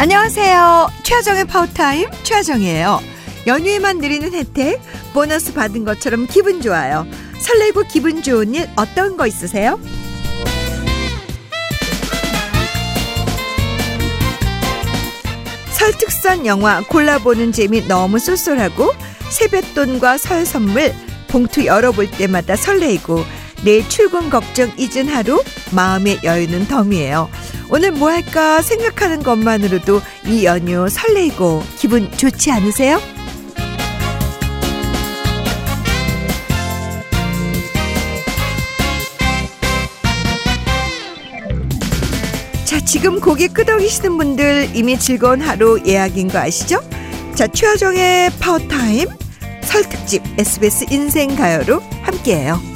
안녕하세요. 최화정의 파워타임 최화정이에요. 연휴에만 누리는 혜택, 보너스 받은 것처럼 기분 좋아요. 설레고 기분 좋은 일 어떤 거 있으세요? 설특선 영화 골라보는 재미 너무 쏠쏠하고 세뱃돈과 설 선물 봉투 열어볼 때마다 설레이고 내일 출근 걱정 잊은 하루 마음의 여유는 덤이에요. 오늘 뭐 할까 생각하는 것만으로도 이 연휴 설레이고 기분 좋지 않으세요? 자, 지금 고개 끄덕이시는 분들 이미 즐거운 하루 예약인 거 아시죠? 자, 최화정의 파워타임 설특집 SBS 인생 가요로 함께해요.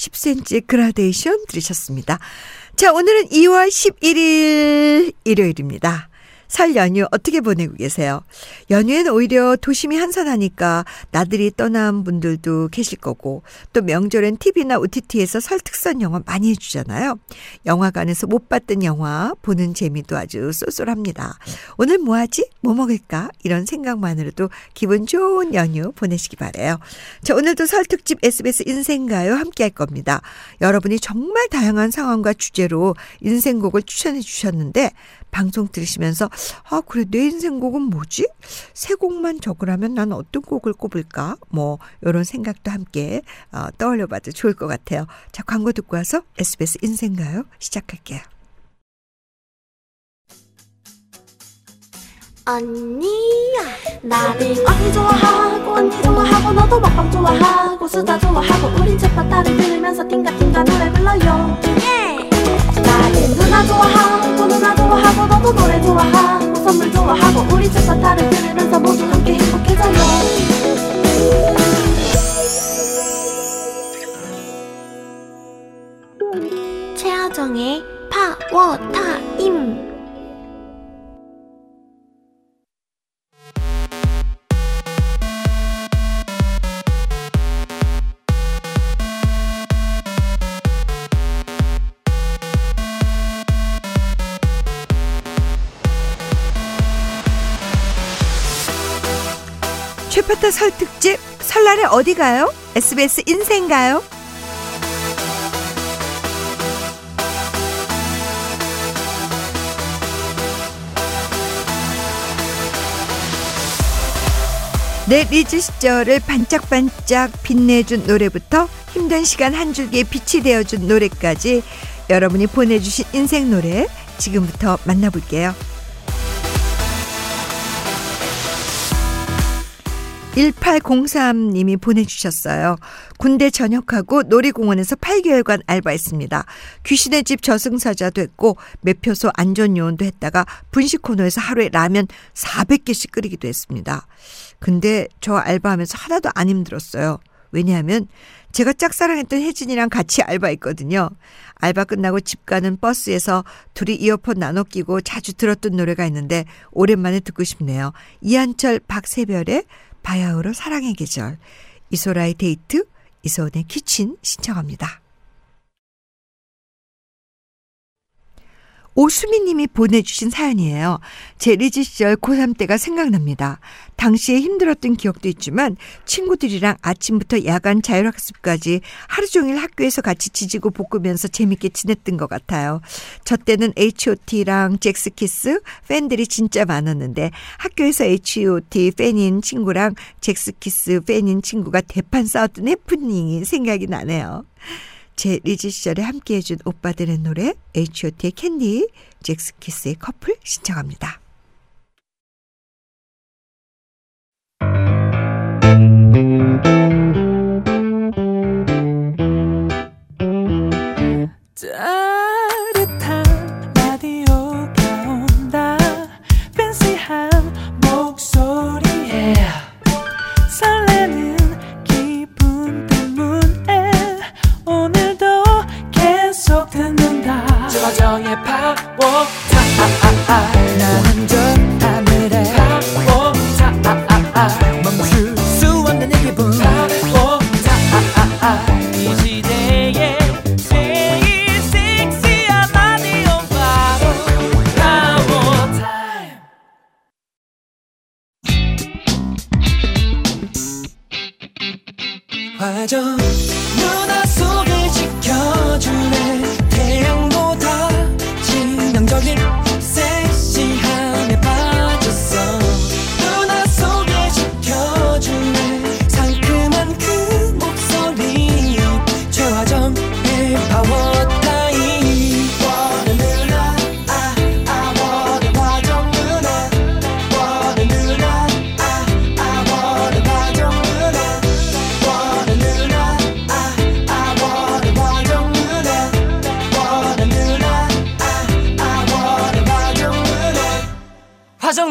10cm 그라데이션 들으셨습니다. 자, 오늘은 2월 11일 일요일입니다. 설 연휴 어떻게 보내고 계세요? 연휴엔 오히려 도심이 한산하니까 나들이 떠난 분들도 계실 거고 또 명절엔 TV나 OTT에서 설 특선 영화 많이 해주잖아요. 영화관에서 못 봤던 영화 보는 재미도 아주 쏠쏠합니다. 오늘 뭐 하지? 뭐 먹을까? 이런 생각만으로도 기분 좋은 연휴 보내시기 바래요. 자, 오늘도 설 특집 SBS 인생가요 함께 할 겁니다. 여러분이 정말 다양한 상황과 주제로 인생곡을 추천해 주셨는데 방송 들으시면서 아 그래 내 인생 곡은 뭐지? 새 곡만 적으라면 난 어떤 곡을 꼽을까? 뭐 이런 생각도 함께 어, 떠올려 봐도 좋을 것 같아요. 자 광고 듣고 와서 SBS 인생가요 시작할게요. 언니야 나는 언니 좋아하고 언니 좋아하고 너도 먹방 좋아하고 수다 좋아하고 우린 제파따를 들으면서 띵가띵가 노래 불러요 누나 좋아하고 누나 좋아하고 너도 노래 좋아하고 선물 좋아하고 우리 제파따를 들으면서 모두 함께 행복해져요. 최하정의 파워타 최파타 설 특집 설날에 어디 가요? SBS 인생 가요? 내 리즈 시절을 반짝반짝 빛내준 노래부터 힘든 시간 한 줄기에 빛이 되어준 노래까지 여러분이 보내주신 인생 노래 지금부터 만나볼게요. 1803님이 보내주셨어요. 군대 전역하고 놀이공원에서 8개월간 알바했습니다. 귀신의 집 저승사자 됐고 매표소 안전요원도 했다가 분식 코너에서 하루에 라면 400개씩 끓이기도 했습니다. 근데 저 알바하면서 하나도 안 힘들었어요. 왜냐하면 제가 짝사랑했던 혜진이랑 같이 알바했거든요. 알바 끝나고 집 가는 버스에서 둘이 이어폰 나눠 끼고 자주 들었던 노래가 있는데 오랜만에 듣고 싶네요. 이한철 박세별의 바야흐로 사랑의 계절 이소라의 데이트 이소은의 키친 신청합니다. 오수미님이 보내주신 사연이에요. 제 리즈 시절 고3 때가 생각납니다. 당시에 힘들었던 기억도 있지만 친구들이랑 아침부터 야간 자율학습까지 하루 종일 학교에서 같이 지지고 볶으면서 재밌게 지냈던 것 같아요. 저 때는 H.O.T랑 잭스키스 팬들이 진짜 많았는데 학교에서 H.O.T 팬인 친구랑 잭스키스 팬인 친구가 대판 싸웠던 해프닝이 생각이 나네요. 제 리즈 시절에 함께 해준 오빠들의 노래 H.O.T의 캔디, 잭스키스의 커플 신청합니다.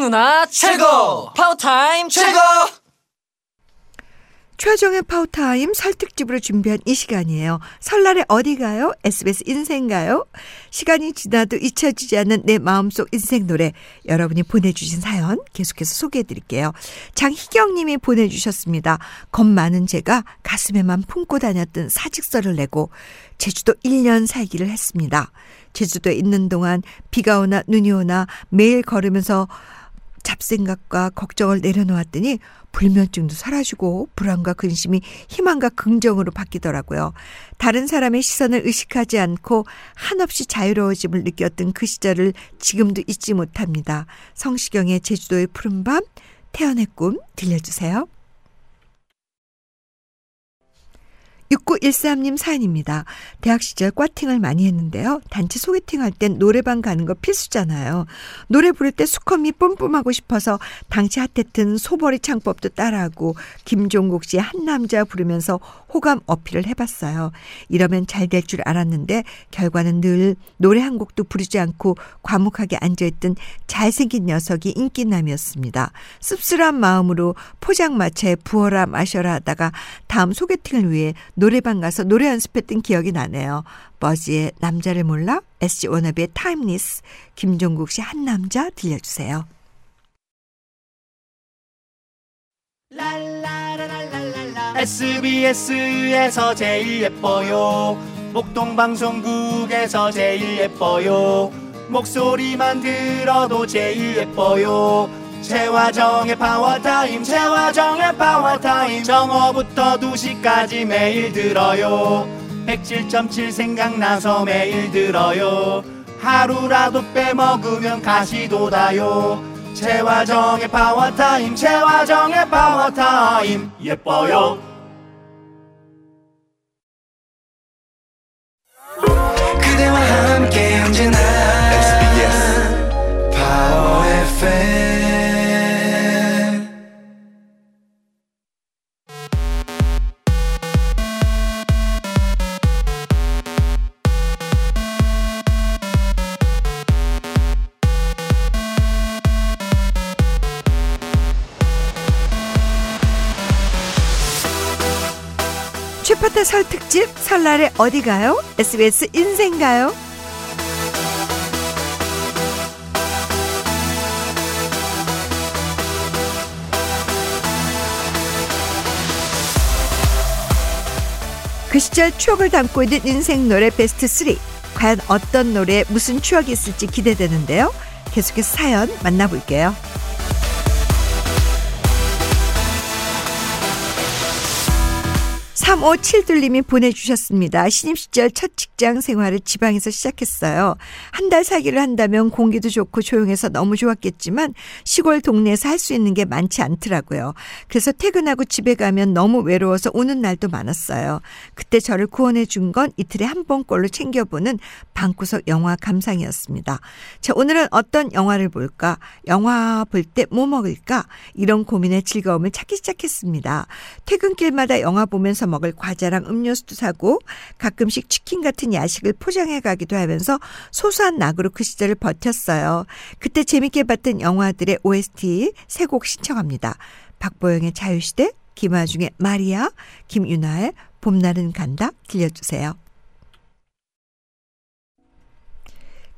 화정 누나 최고! 파워타임 최고! 최화정의 파워타임 설특집으로 준비한 이 시간이에요. 설날에 어디 가요? SBS 인생 가요? 시간이 지나도 잊혀지지 않는 내 마음속 인생 노래 여러분이 보내주신 사연 계속해서 소개해 드릴게요. 장희경 님이 보내주셨습니다. 겁 많은 제가 가슴에만 품고 다녔던 사직서를 내고 제주도 1년 살기를 했습니다. 제주도에 있는 동안 비가 오나 눈이 오나 매일 걸으면서 잡생각과 걱정을 내려놓았더니 불면증도 사라지고 불안과 근심이 희망과 긍정으로 바뀌더라고요. 다른 사람의 시선을 의식하지 않고 한없이 자유로워짐을 느꼈던 그 시절을 지금도 잊지 못합니다. 성시경의 제주도의 푸른밤, 태연의 꿈 들려주세요. 6913님 사연입니다. 대학 시절 꽈팅을 많이 했는데요. 단체 소개팅 할 땐 노래방 가는 거 필수잖아요. 노래 부를 때 수컷미 뿜뿜하고 싶어서 당시 핫했던 소벌이 창법도 따라하고 김종국 씨의 한 남자 부르면서 호감 어필을 해봤어요. 이러면 잘 될 줄 알았는데 결과는 늘 노래 한 곡도 부르지 않고 과묵하게 앉아있던 잘생긴 녀석이 인기남이었습니다. 씁쓸한 마음으로 포장마차에 부어라 마셔라 하다가 다음 소개팅을 위해 노래방 가서 노래 연습했던 기억이 나네요. 버즈의 남자를 몰라? SG 워너비의 Timeless, 김종국 씨 한 남자 들려주세요. SBS에서 제일 예뻐요 목동 방송국에서 제일 예뻐요 목소리만 들어도 제일 예뻐요 최화정의 파워타임 최화정의 파워타임. 정오부터 2시까지 매일 들어요. 107.7 생각나서 매일 들어요. 하루라도 빼먹으면 가시 돋아요. 최화정의 파워타임 최화정의 파워타임. 예뻐요. 그대와 함께 언제나 최파타 설 특집 설날에 어디 가요? SBS 인생가요? 그 시절 추억을 담고 있는 인생 노래 베스트 3. 과연 어떤 노래에 무슨 추억이 있을지 기대되는데요. 계속해서 사연 만나볼게요. 3572님이 보내주셨습니다. 신입 시절 첫 직장 생활을 지방에서 시작했어요. 한달 살기를 한다면 공기도 좋고 조용해서 너무 좋았겠지만 시골 동네에서 할 수 있는 게 많지 않더라고요. 그래서 퇴근하고 집에 가면 너무 외로워서 우는 날도 많았어요. 그때 저를 구원해 준 건 이틀에 한 번꼴로 챙겨보는 방구석 영화 감상이었습니다. 자, 오늘은 어떤 영화를 볼까? 영화 볼 때 뭐 먹을까? 이런 고민의 즐거움을 찾기 시작했습니다. 퇴근길마다 영화 보면서 먹을 과자랑 음료수도 사고 가끔씩 치킨 같은 야식을 포장해 가기도 하면서 소소한 낙으로 그 시절을 버텼어요. 그때 재밌게 봤던 영화들의 OST 세 곡 신청합니다. 박보영의 자유시대, 김아중의 마리아, 김윤아의 봄날은 간다 들려주세요.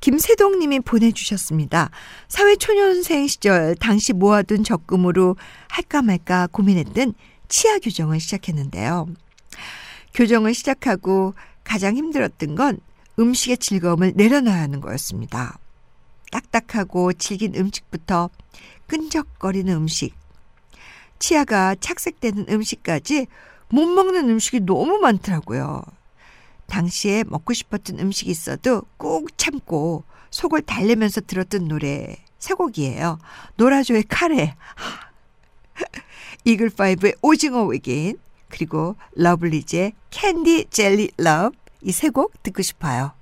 김세동 님이 보내주셨습니다. 사회초년생 시절 당시 모아둔 적금으로 할까 말까 고민했던 치아 교정을 시작했는데요. 교정을 시작하고 가장 힘들었던 건 음식의 즐거움을 내려놔야 하는 거였습니다. 딱딱하고 질긴 음식부터 끈적거리는 음식, 치아가 착색되는 음식까지 못 먹는 음식이 너무 많더라고요. 당시에 먹고 싶었던 음식이 있어도 꾹 참고 속을 달래면서 들었던 노래 세 곡이에요. 노라조의 카레, 이글파이브의 오징어 외계인, 그리고 러블리즈의 Candy Jelly Love 이 세 곡 듣고 싶어요.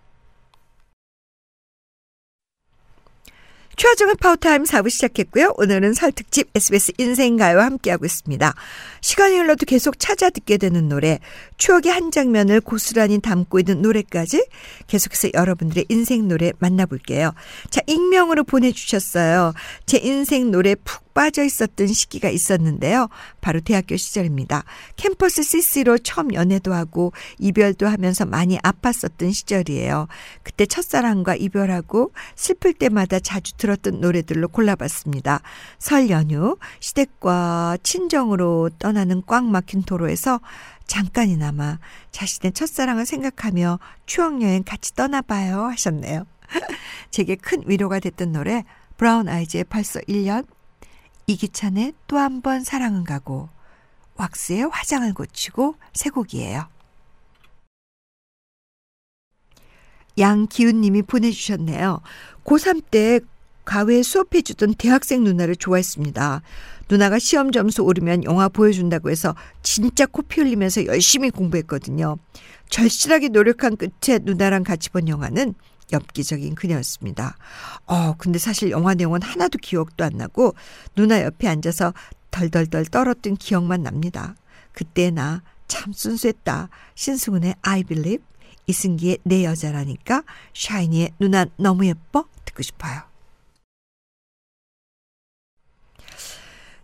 최화정의 파워타임 4부 시작했고요. 오늘은 설 특집 SBS 인생가요 함께하고 있습니다. 시간이 흘러도 계속 찾아 듣게 되는 노래, 추억의 한 장면을 고스란히 담고 있는 노래까지 계속해서 여러분들의 인생 노래 만나볼게요. 자, 익명으로 보내주셨어요. 제 인생 노래 푹 빠져 있었던 시기가 있었는데요. 바로 대학교 시절입니다. 캠퍼스 CC로 처음 연애도 하고 이별도 하면서 많이 아팠었던 시절이에요. 그때 첫사랑과 이별하고 슬플 때마다 자주 들었던 노래들로 골라봤습니다. 설 연휴 시댁과 친정으로 떠나는 꽉 막힌 도로에서 잠깐이나마 자신의 첫사랑을 생각하며 추억여행 같이 떠나봐요 하셨네요. 제게 큰 위로가 됐던 노래 브라운 아이즈의 벌써 1년 이기찬의 또 한 번 사랑은 가고 왁스의 화장을 고치고 세 곡이에요. 양기훈님이 보내주셨네요. 고3 때 과외 수업해주던 대학생 누나를 좋아했습니다. 누나가 시험 점수 오르면 영화 보여준다고 해서 진짜 코피 흘리면서 열심히 공부했거든요. 절실하게 노력한 끝에 누나랑 같이 본 영화는 엽기적인 그녀였습니다. 어, 근데 사실 영화 내용은 하나도 기억도 안 나고 누나 옆에 앉아서 덜덜덜 떨었던 기억만 납니다. 그때 나 참 순수했다. 신승훈의 I Believe, 이승기의 내 여자라니까, 샤이니의 누나 너무 예뻐 듣고 싶어요.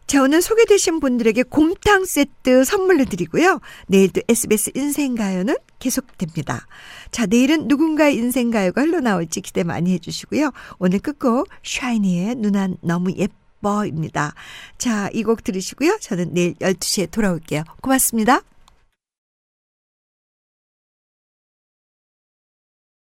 자, 오늘 소개되신 분들에게 곰탕 세트 선물로 드리고요. 내일도 SBS 인생가요는 계속됩니다. 자, 내일은 누군가의 인생가요가 흘러나올지 기대 많이 해주시고요. 오늘 끝곡 샤이니의 누나 너무 예뻐입니다. 자, 이 곡 들으시고요. 저는 내일 12시에 돌아올게요. 고맙습니다.